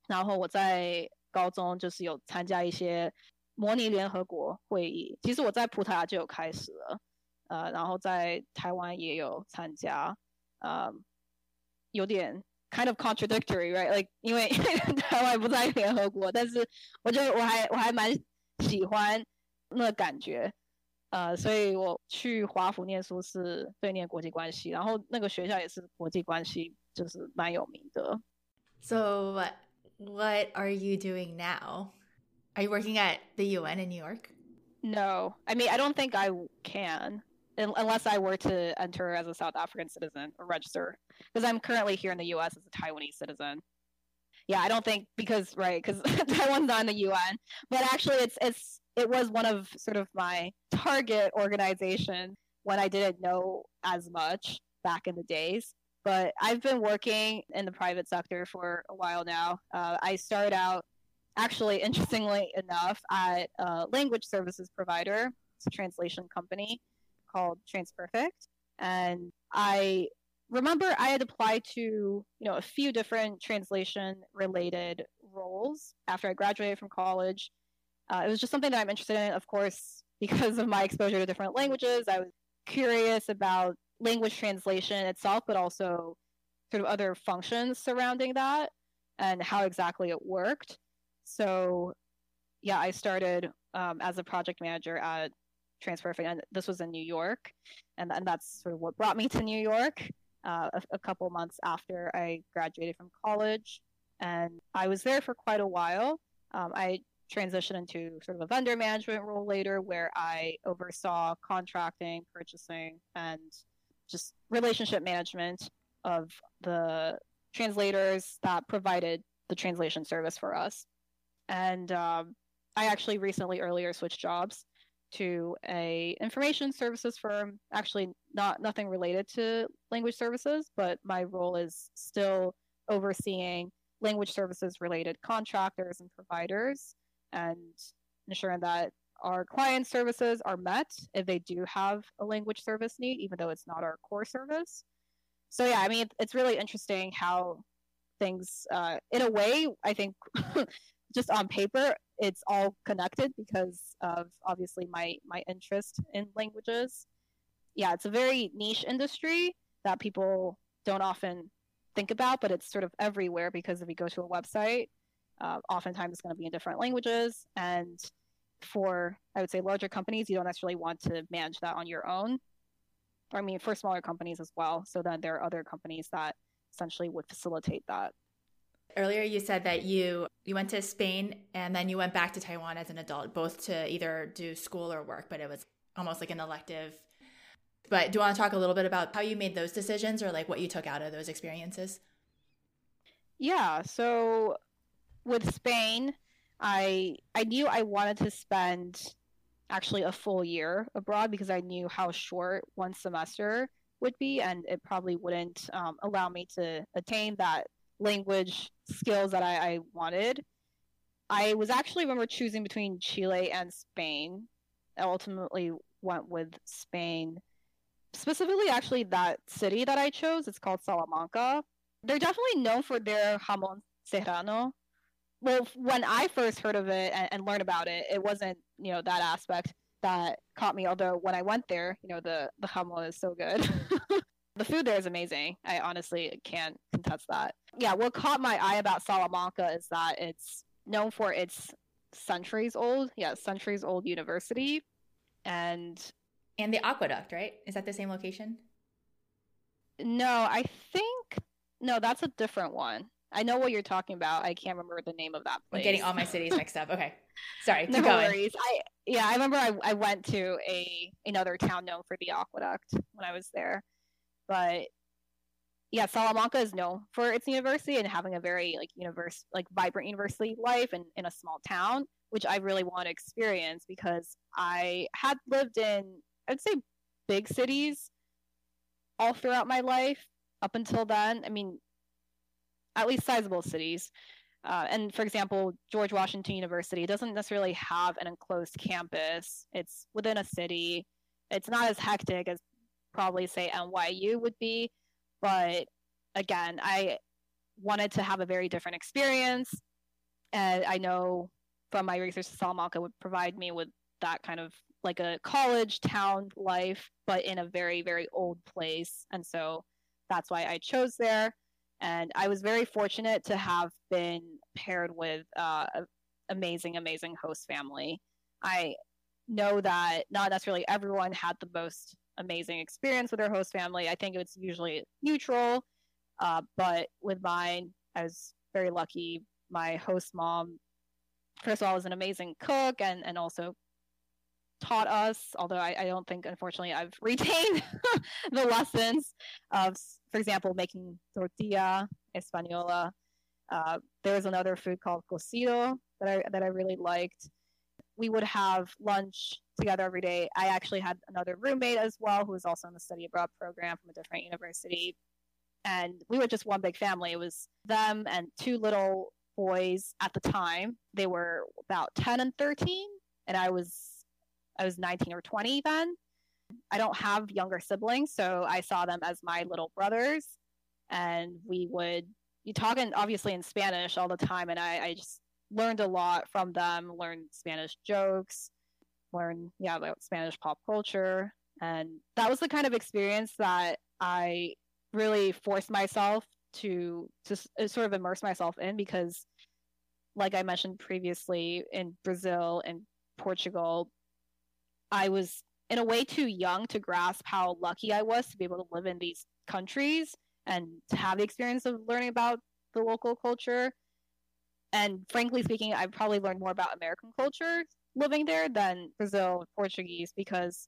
然后我在。高中就是有参加一些模拟联合国会议，其实我在葡萄牙就有开始了，呃，然后在台湾也有参加，呃，有点 kind of contradictory，right？like 因为台*laughs* 湾不在联合国，但是我觉得我还我还蛮喜欢那感觉，呃，所以我去华府念书是对念国际关系，然后那个学校也是国际关系就是蛮有名的，so。what are you doing now? Are you working at the UN in New York? No. I mean, I don't think I can unless I were to enter as a South African citizen or register because I'm currently here in the US as a Taiwanese citizen. Yeah, I don't think because right because *laughs* Taiwan's not in the UN, but actually it's it's it was one of sort of my target organization when I didn't know as much back in the days but I've been working in the private sector for a while now. Uh, I started out, actually, interestingly enough, at a language services provider. It's a translation company called TransPerfect, and I remember I had applied to you know a few different translation related roles after I graduated from college. Uh, it was just something that I'm interested in, of course, because of my exposure to different languages. I was curious about language translation itself, but also sort of other functions surrounding that and how exactly it worked. So, yeah, I started um, as a project manager at TransPerfect, and this was in New York, and, and that's sort of what brought me to New York uh, a, a couple months after I graduated from college. And I was there for quite a while. Um, I transitioned into sort of a vendor management role later where I oversaw contracting, purchasing, and just relationship management of the translators that provided the translation service for us. And um, I actually recently earlier switched jobs to a information services firm. Actually, not nothing related to language services, but my role is still overseeing language services related contractors and providers and ensuring that our client services are met if they do have a language service need, even though it's not our core service. So yeah, I mean, it's really interesting how things, uh, in a way, I think, *laughs* just on paper, it's all connected because of obviously my my interest in languages. Yeah, it's a very niche industry that people don't often think about, but it's sort of everywhere because if you go to a website, uh, oftentimes it's going to be in different languages. And for, I would say, larger companies, you don't necessarily want to manage that on your own. I mean, for smaller companies as well. So then there are other companies that essentially would facilitate that. Earlier, you said that you you went to Spain and then you went back to Taiwan as an adult, both to either do school or work, but it was almost like an elective. But do you want to talk a little bit about how you made those decisions or like what you took out of those experiences? Yeah, so with Spain, I I knew I wanted to spend actually a full year abroad because I knew how short one semester would be, and it probably wouldn't um, allow me to attain that language skills that I, I wanted. I was actually remember choosing between Chile and Spain. I ultimately went with Spain. Specifically, actually, that city that I chose, it's called Salamanca. They're definitely known for their jamon serrano. Well, when I first heard of it and, and learned about it, it wasn't, you know, that aspect that caught me. Although when I went there, you know, the, the jamon is so good. *laughs* the food there is amazing. I honestly can't contest that. Yeah, what caught my eye about Salamanca is that it's known for its centuries old, yeah, centuries old university, and and the aqueduct, right? Is that the same location? No, I think no, that's a different one. I know what you're talking about. I can't remember the name of that place. I'm getting all my cities mixed up. *laughs* Okay, sorry. no going. worries. I yeah, I remember I, I went to a another town known for the aqueduct when I was there, but yeah, Salamanca is known for its university and having a very like universe like vibrant university life and in a small town, which I really want to experience because I had lived in I'd say big cities all throughout my life up until then. I mean, at least sizable cities. Uh, and for example, George Washington University doesn't necessarily have an enclosed campus. It's within a city. It's not as hectic as probably say NYU would be. But again, I wanted to have a very different experience. And I know from my research, Salamanca would provide me with that kind of like a college town life, but in a very, very old place. And so that's why I chose there. And I was very fortunate to have been paired with uh, an amazing, amazing host family. I know that not necessarily everyone had the most amazing experience with their host family. I think it's usually neutral, uh, but with mine, I was very lucky. My host mom, first of all, was an amazing cook and, and also taught us, although I, I don't think, unfortunately, I've *laughs* retained the lessons of, for example, making tortilla española. Uh, was another food called cocido that I, that I really liked. We would have lunch together every day. I actually had another roommate as well who was also in the study abroad program from a different university. And we were just one big family. It was them and two little boys at the time. They were about 10 and 13 and I was I was 19 or 20 then. I don't have younger siblings, so I saw them as my little brothers and we would you talk in obviously in Spanish all the time and I, I just learned a lot from them, learned Spanish jokes, learned, yeah about Spanish pop culture, and that was the kind of experience that I really forced myself to to uh, sort of immerse myself in because, like I mentioned previously, in Brazil and Portugal, I was in a way too young to grasp how lucky I was to be able to live in these countries and to have the experience of learning about the local culture. And frankly speaking, I've probably learned more about American culture living there than Brazil Portuguese because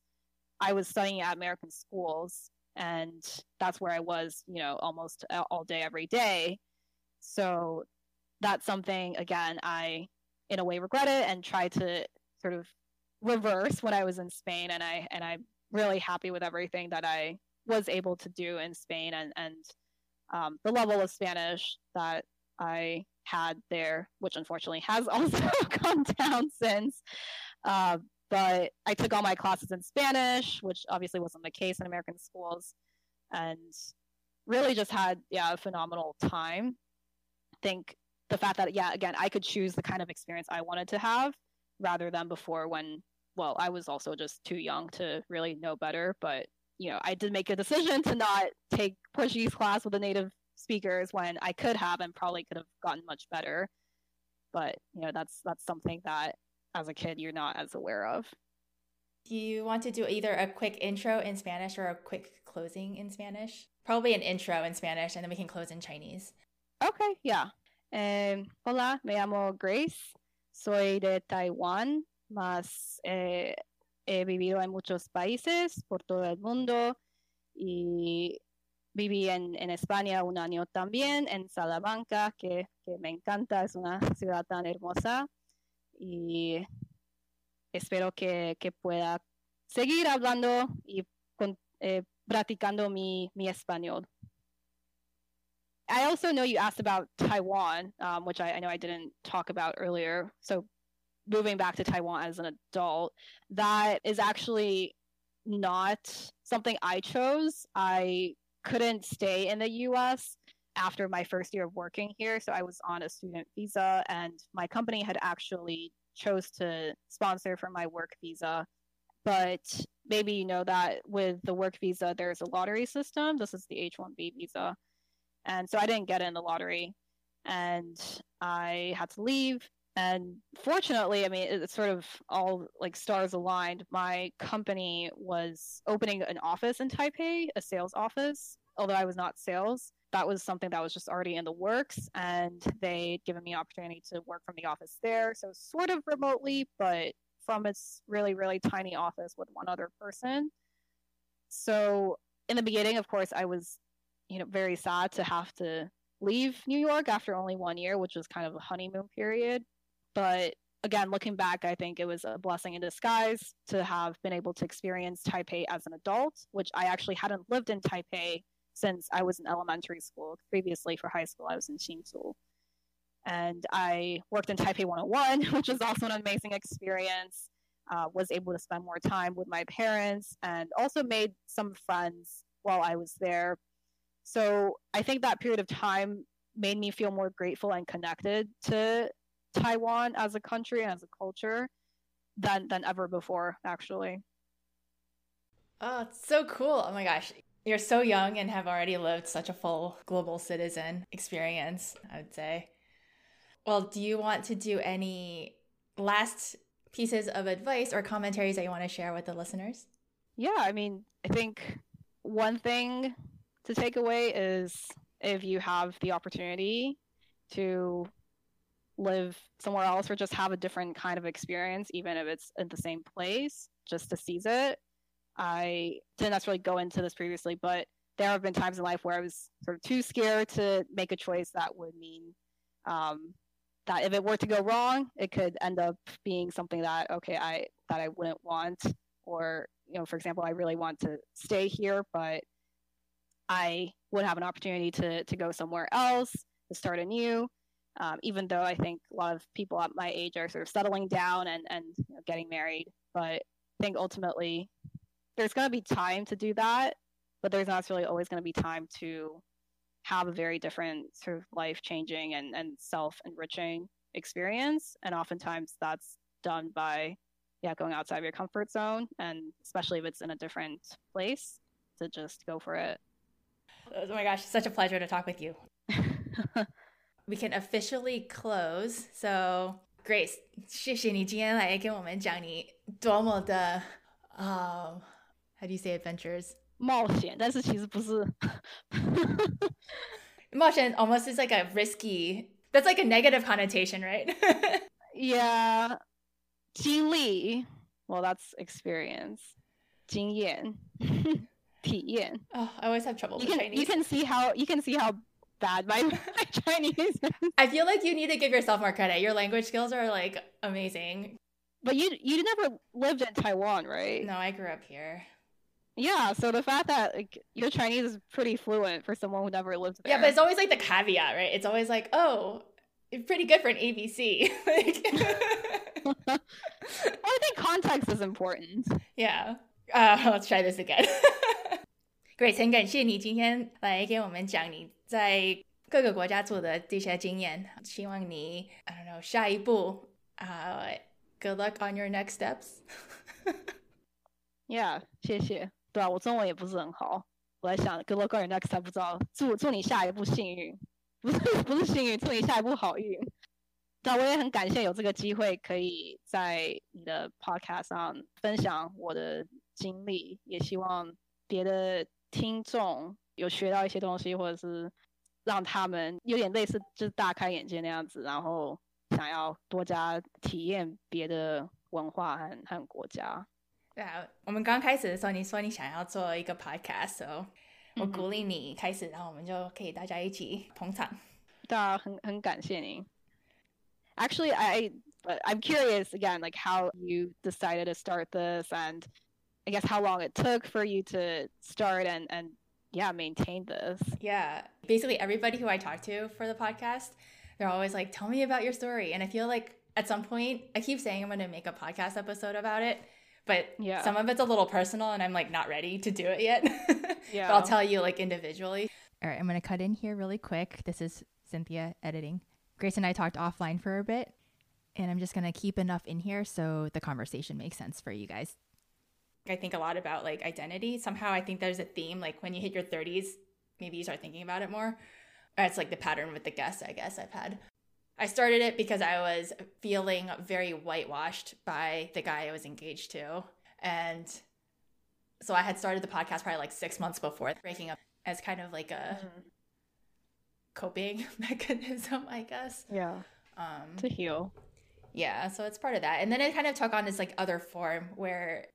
I was studying at American schools and that's where I was, you know, almost all day every day. So that's something again I in a way regret it and try to sort of reverse when I was in Spain and I and I'm really happy with everything that I was able to do in Spain and and um, the level of Spanish that I had there, which unfortunately has *laughs* also gone down since. Uh, but I took all my classes in Spanish, which obviously wasn't the case in American schools, and really just had yeah a phenomenal time. I think the fact that yeah, again, I could choose the kind of experience I wanted to have rather than before when well, I was also just too young to really know better, but you know, I did make a decision to not take Portuguese class with a native speakers when I could have and probably could have gotten much better. But, you know, that's that's something that as a kid you're not as aware of. Do you want to do either a quick intro in Spanish or a quick closing in Spanish? Probably an intro in Spanish and then we can close in Chinese. Okay, yeah. Eh, hola, me llamo Grace. Soy de Taiwán, más eh, he vivido en muchos países por todo el mundo y viví en, en España un año también, en Salamanca, que, que, me encanta, es una ciudad tan hermosa y espero que, que pueda seguir hablando y con, eh, practicando mi, mi español. I also know you asked about Taiwan, um, which I, I, know I didn't talk about earlier. So moving back to Taiwan as an adult, that is actually not something I chose. I couldn't stay in the US after my first year of working here. So I was on a student visa, and my company had actually chose to sponsor for my work visa. But maybe you know that with the work visa, there's a lottery system. This is the H 1B visa. And so I didn't get in the lottery and I had to leave and fortunately i mean it's sort of all like stars aligned. My company was opening an office in taipei a sales office. Although i was not sales that was something that was just already in the works and they'd given me opportunity to work from the office there. So sort of remotely but from its really really tiny office with one other person. So in the beginning of course i was you know very sad to have to leave New York after only one year, which was kind of a honeymoon period. But again, looking back, I think it was a blessing in disguise to have been able to experience Taipei as an adult, which I actually hadn't lived in Taipei since I was in elementary school. Previously, for high school, I was in Hsinchu. And I worked in Taipei 101, *laughs* which was also an amazing experience. Uh, was able to spend more time with my parents and also made some friends while I was there. So I think that period of time made me feel more grateful and connected to Taiwan as a country and as a culture than than ever before actually. Oh, it's so cool. Oh my gosh. You're so young and have already lived such a full global citizen experience, I would say. Well, do you want to do any last pieces of advice or commentaries that you want to share with the listeners? Yeah, I mean, I think one thing to take away is if you have the opportunity to live somewhere else or just have a different kind of experience, even if it's in the same place, just to seize it. I didn't necessarily go into this previously, but there have been times in life where I was sort of too scared to make a choice that would mean um, that if it were to go wrong, it could end up being something that okay, I that I wouldn't want, or you know, for example, I really want to stay here, but I would have an opportunity to to go somewhere else to start anew um, even though I think a lot of people at my age are sort of settling down and, and you know, getting married. But I think ultimately there's going to be time to do that, but there's not necessarily always going to be time to have a very different sort of life changing and, and self enriching experience. And oftentimes that's done by, yeah, going outside of your comfort zone. And especially if it's in a different place, to just go for it. Oh my gosh, such a pleasure to talk with you. *laughs* we can officially close. So Grace，谢谢你今天来跟我们讲你多么的呃、um,，How do you say adventures？冒险，但是其实不是。*laughs* 冒险 almost is like a risky. That's like a negative connotation, right? *laughs* yeah. 经历 well that's experience 经验*laughs* 体验 oh I always have trouble you with can, Chinese you can see how you can see how bad my, *laughs* my Chinese. I feel like you need to give yourself more credit. Your language skills are like amazing. But you you never lived in Taiwan, right? No, I grew up here. Yeah, so the fact that like your Chinese is pretty fluent for someone who never lived there. Yeah, but it's always like the caveat, right? It's always like, oh, it's pretty good for an ABC. *laughs* *laughs* I think context is important. Yeah. Uh, let's try this again. Great，很感谢你今天来给我们讲你在各个国家做的这些经验，希望你 I don't know 下一步啊、，Good luck on your next steps。*laughs* Yeah，谢谢。对啊，我中文也不是很好，我在想 Good luck on your next step，不知道祝祝你下一步幸运，不是不是幸运，祝你下一步好运。对，我也很感谢有这个机会可以在你的 podcast 上分享我的经历，也希望别的听众有学到一些东西，或者是让他们有点类似就是大开眼界那样子，然后想要多加体验别的文化和和国家。对啊，我们刚开始的时候，你说你想要做一个 podcast，so 我鼓励你开始，然后我们就可以大家一起捧场。对啊，很很感谢您。Actually, I but I'm curious again, like how you decided to start this, and I guess how long it took for you to start and and yeah, maintain this. Yeah, basically everybody who I talk to for the podcast, they're always like, "Tell me about your story," and I feel like at some point, I keep saying I'm going to make a podcast episode about it. But Yeah. some of it's a little personal, and I'm like not ready to do it yet. *laughs* Yeah. but I'll tell you like individually. All right, I'm going to cut in here really quick. This is Cynthia editing. Grace and I talked offline for a bit, and I'm just going to keep enough in here so the conversation makes sense for you guys. I think a lot about like identity. Somehow I think there's a theme like when you hit your 30s, maybe you start thinking about it more. Or it's like the pattern with the guests, I guess I've had. I started it because I was feeling very whitewashed by the guy I was engaged to. And so I had started the podcast probably like six months before breaking up as kind of like a coping *laughs* mechanism, I guess. Yeah. Um, To heal. yeah, so it's part of that. And then it kind of took on this like other form where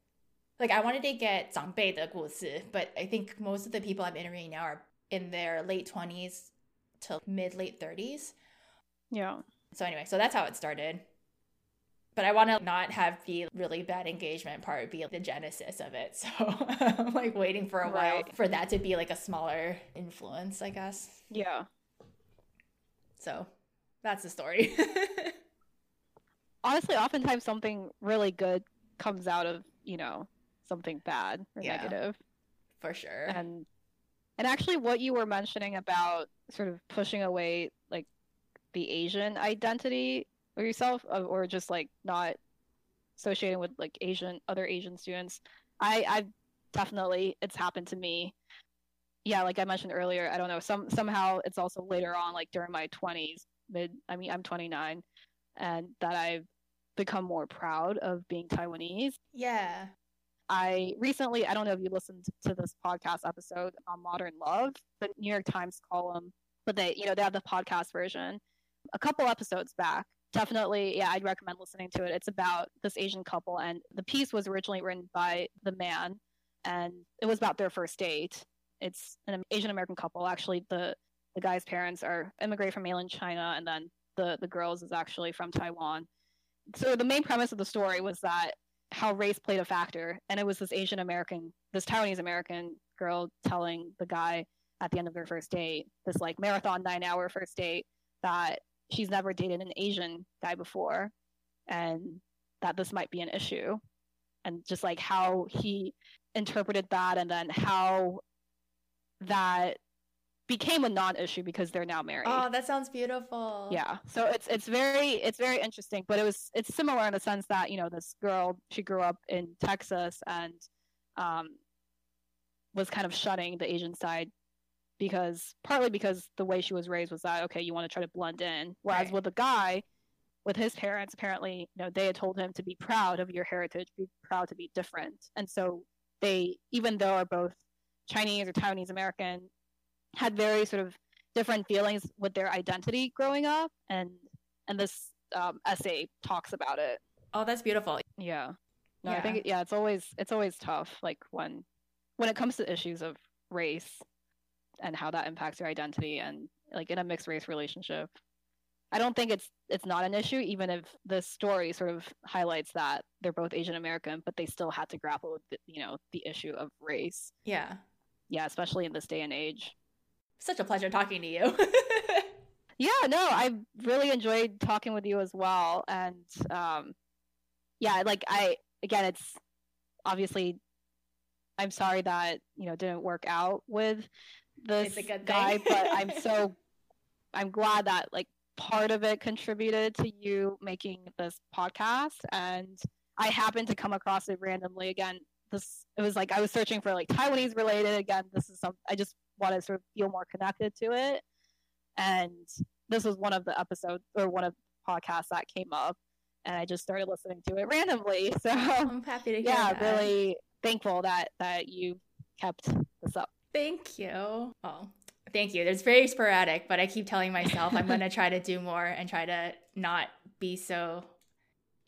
like I wanted to get 长辈的故事, but I think most of the people I'm interviewing now are in their late 20s to mid late 30s. Yeah. So anyway, so that's how it started. But I want to not have the really bad engagement part be the genesis of it. *laughs* So I'm like waiting for a while Right. for that to be like a smaller influence, I guess. Yeah. So that's the story. *laughs* Honestly, oftentimes something really good comes out of, you know, something bad or Yeah. negative. for sure. and and actually what you were mentioning about sort of pushing away like the asian identity or yourself uh, or just like not associating with like asian other asian students i i definitely it's happened to me yeah like i mentioned earlier i don't know some somehow it's also later on like during my 20s mid i mean i'm 29 and that i've become more proud of being taiwanese yeah. I recently, I don't know if you listened to this podcast episode on Modern Love, the New York Times column, but they, you know, they have the podcast version a couple episodes back. Definitely, yeah, I'd recommend listening to it. It's about this Asian couple, and the piece was originally written by the man, and it was about their first date. It's an Asian American couple. Actually, the the guy's parents are immigrate from mainland China, and then the the girls is actually from Taiwan. So the main premise of the story was that how race played a factor. And it was this Asian American, this Taiwanese American girl telling the guy at the end of their first date, this like marathon nine hour first date, that she's never dated an Asian guy before and that this might be an issue. And just like how he interpreted that and then how that became a non-issue because they're now married. Oh, that sounds beautiful. Yeah. So it's it's very it's very interesting, but it was it's similar in the sense that you know this girl she grew up in Texas and um, was kind of shutting the Asian side because partly because the way she was raised was that okay you want to try to blend in, whereas Right. with the guy with his parents apparently you know they had told him to be proud of your heritage, be proud to be different, and so they even though are both Chinese or Taiwanese American had very sort of different feelings with their identity growing up and and this um, essay talks about it. Oh, that's beautiful. yeah. No i think yeah it's always it's always tough like when when it comes to issues of race and how that impacts your identity and like in a mixed race relationship. I don't think it's it's not an issue even if the story sort of highlights that they're both asian american but they still had to grapple with the, you know the issue of race. Yeah. yeah especially in this day and age Such a pleasure talking to you. *laughs* Yeah, no, I really enjoyed talking with you as well. And um, yeah, like I again, it's obviously I'm sorry that you know didn't work out with this It's a good guy, but I'm *laughs* so I'm glad that like part of it contributed to you making this podcast. And I happened to come across it randomly again. This it was like I was searching for like Taiwanese related. Again, this is some I just want to sort of feel more connected to it. And this was one of the episodes or one of the podcasts that came up and I just started listening to it randomly. *laughs* So I'm happy to hear yeah, that. really thankful that that you kept this up. Thank you. Oh, thank you. It's very sporadic, but I keep telling myself I'm going to try to do more and try to not be so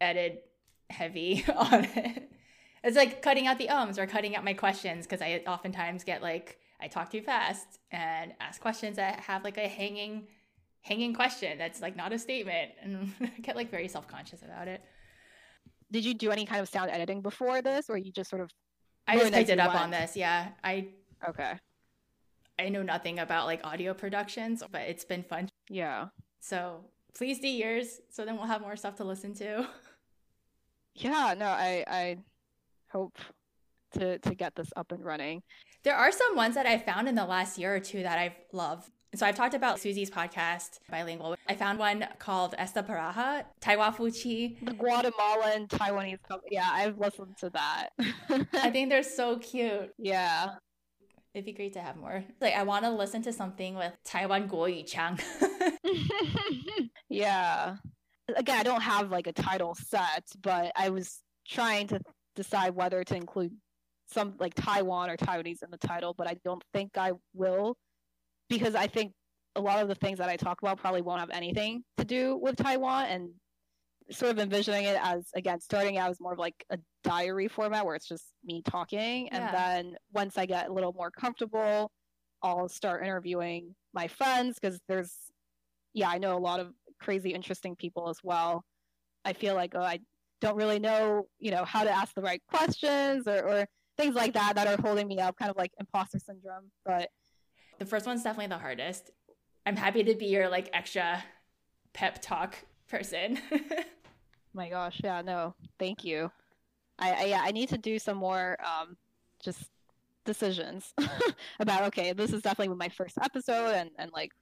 edit heavy *laughs* on it. It's like cutting out the ums or cutting out my questions because I oftentimes get like I talk too fast and ask questions that have like a hanging hanging question that's like not a statement and *laughs* I get like very self-conscious about it. Did you do any kind of sound editing before this or you just sort of I just picked it up went? on this. Yeah. I Okay. I know nothing about like audio productions, but it's been fun. Yeah. So please do yours so then we'll have more stuff to listen to. Yeah, no, I I hope to to get this up and running. There are some ones that I found in the last year or two that I've loved. So I've talked about Susie's podcast, Bilingual. I found one called Esta Pareja, Taiwa Fuchi. The Guatemalan Taiwanese company. Yeah, I've listened to that. *laughs* I think they're so cute. yeah. It'd be great to have more. Like I want to listen to something with Taiwan Guoyu Chang. *laughs* yeah. Again, I don't have like a title set, but I was trying to decide whether to include some like Taiwan or Taiwanese in the title, but I don't think I will because I think a lot of the things that I talk about probably won't have anything to do with Taiwan and sort of envisioning it as again starting out as more of like a diary format where it's just me talking and Yeah. then once I get a little more comfortable I'll start interviewing my friends because there's yeah I know a lot of crazy interesting people as well I feel like oh I don't really know you know how to ask the right questions or, or things like that that are holding me up kind of like imposter syndrome but the first one's definitely the hardest. I'm happy to be your like extra pep talk person. *laughs* My gosh, yeah, no, thank you. I, I yeah, I need to do some more um just decisions *laughs* about okay, this is definitely my first episode and and like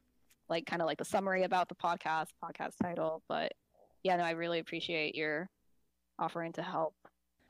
like kind of like the summary about the podcast, podcast title, but yeah, no, I really appreciate your offering to help.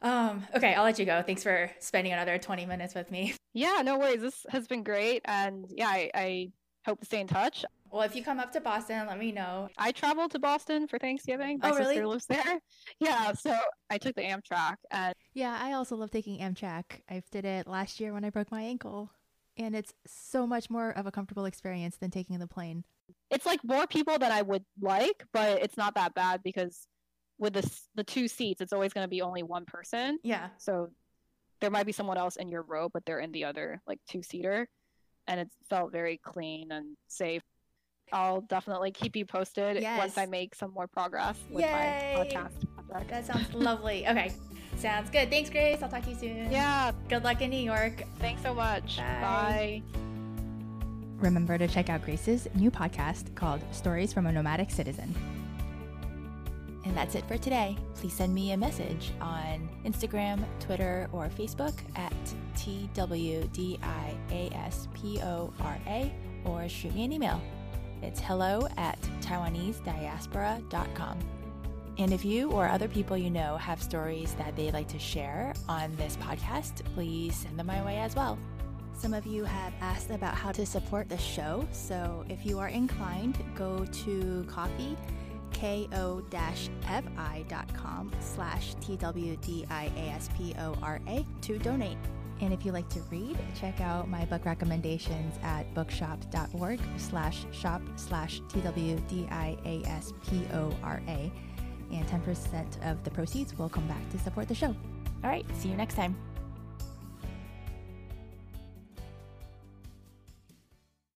Um, okay, I'll let you go. Thanks for spending another 20 minutes with me. Yeah, no worries. This has been great and yeah, I, I hope to stay in touch. Well, if you come up to Boston, let me know. I traveled to Boston for Thanksgiving. My Oh, really? sister lives there. *laughs* Yeah, so I took the Amtrak and Yeah, I also love taking Amtrak. I did it last year when I broke my ankle, and it's so much more of a comfortable experience than taking the plane. it's like more people than I would like, but it's not that bad because with the the two seats, it's always going to be only one person. Yeah. So there might be someone else in your row, but they're in the other like two seater, and it felt very clean and safe. I'll definitely keep you posted once I make some more progress with Yay. my podcast project. That sounds lovely. *laughs* Okay. Sounds good. Thanks, Grace. I'll talk to you soon. Yeah, Good luck in New York. thanks so much. Bye. Bye. Remember to check out Grace's new podcast called Stories from a Nomadic Citizen. And that's it for today. Please send me a message on Instagram, Twitter, or Facebook at TWDIASPORA or shoot me an email. It's hello at TaiwaneseDiaspora.com. And if you or other people you know have stories that they'd like to share on this podcast, please send them my way as well. Some of you have asked about how to support the show, so if you are inclined, go to coffee, ko-fi.com slash twdiaspora to donate. And if you like to read, check out my book recommendations at bookshop.org slash shop slash twdiaspora. And 10% of the proceeds will come back to support the show. All right, see you next time.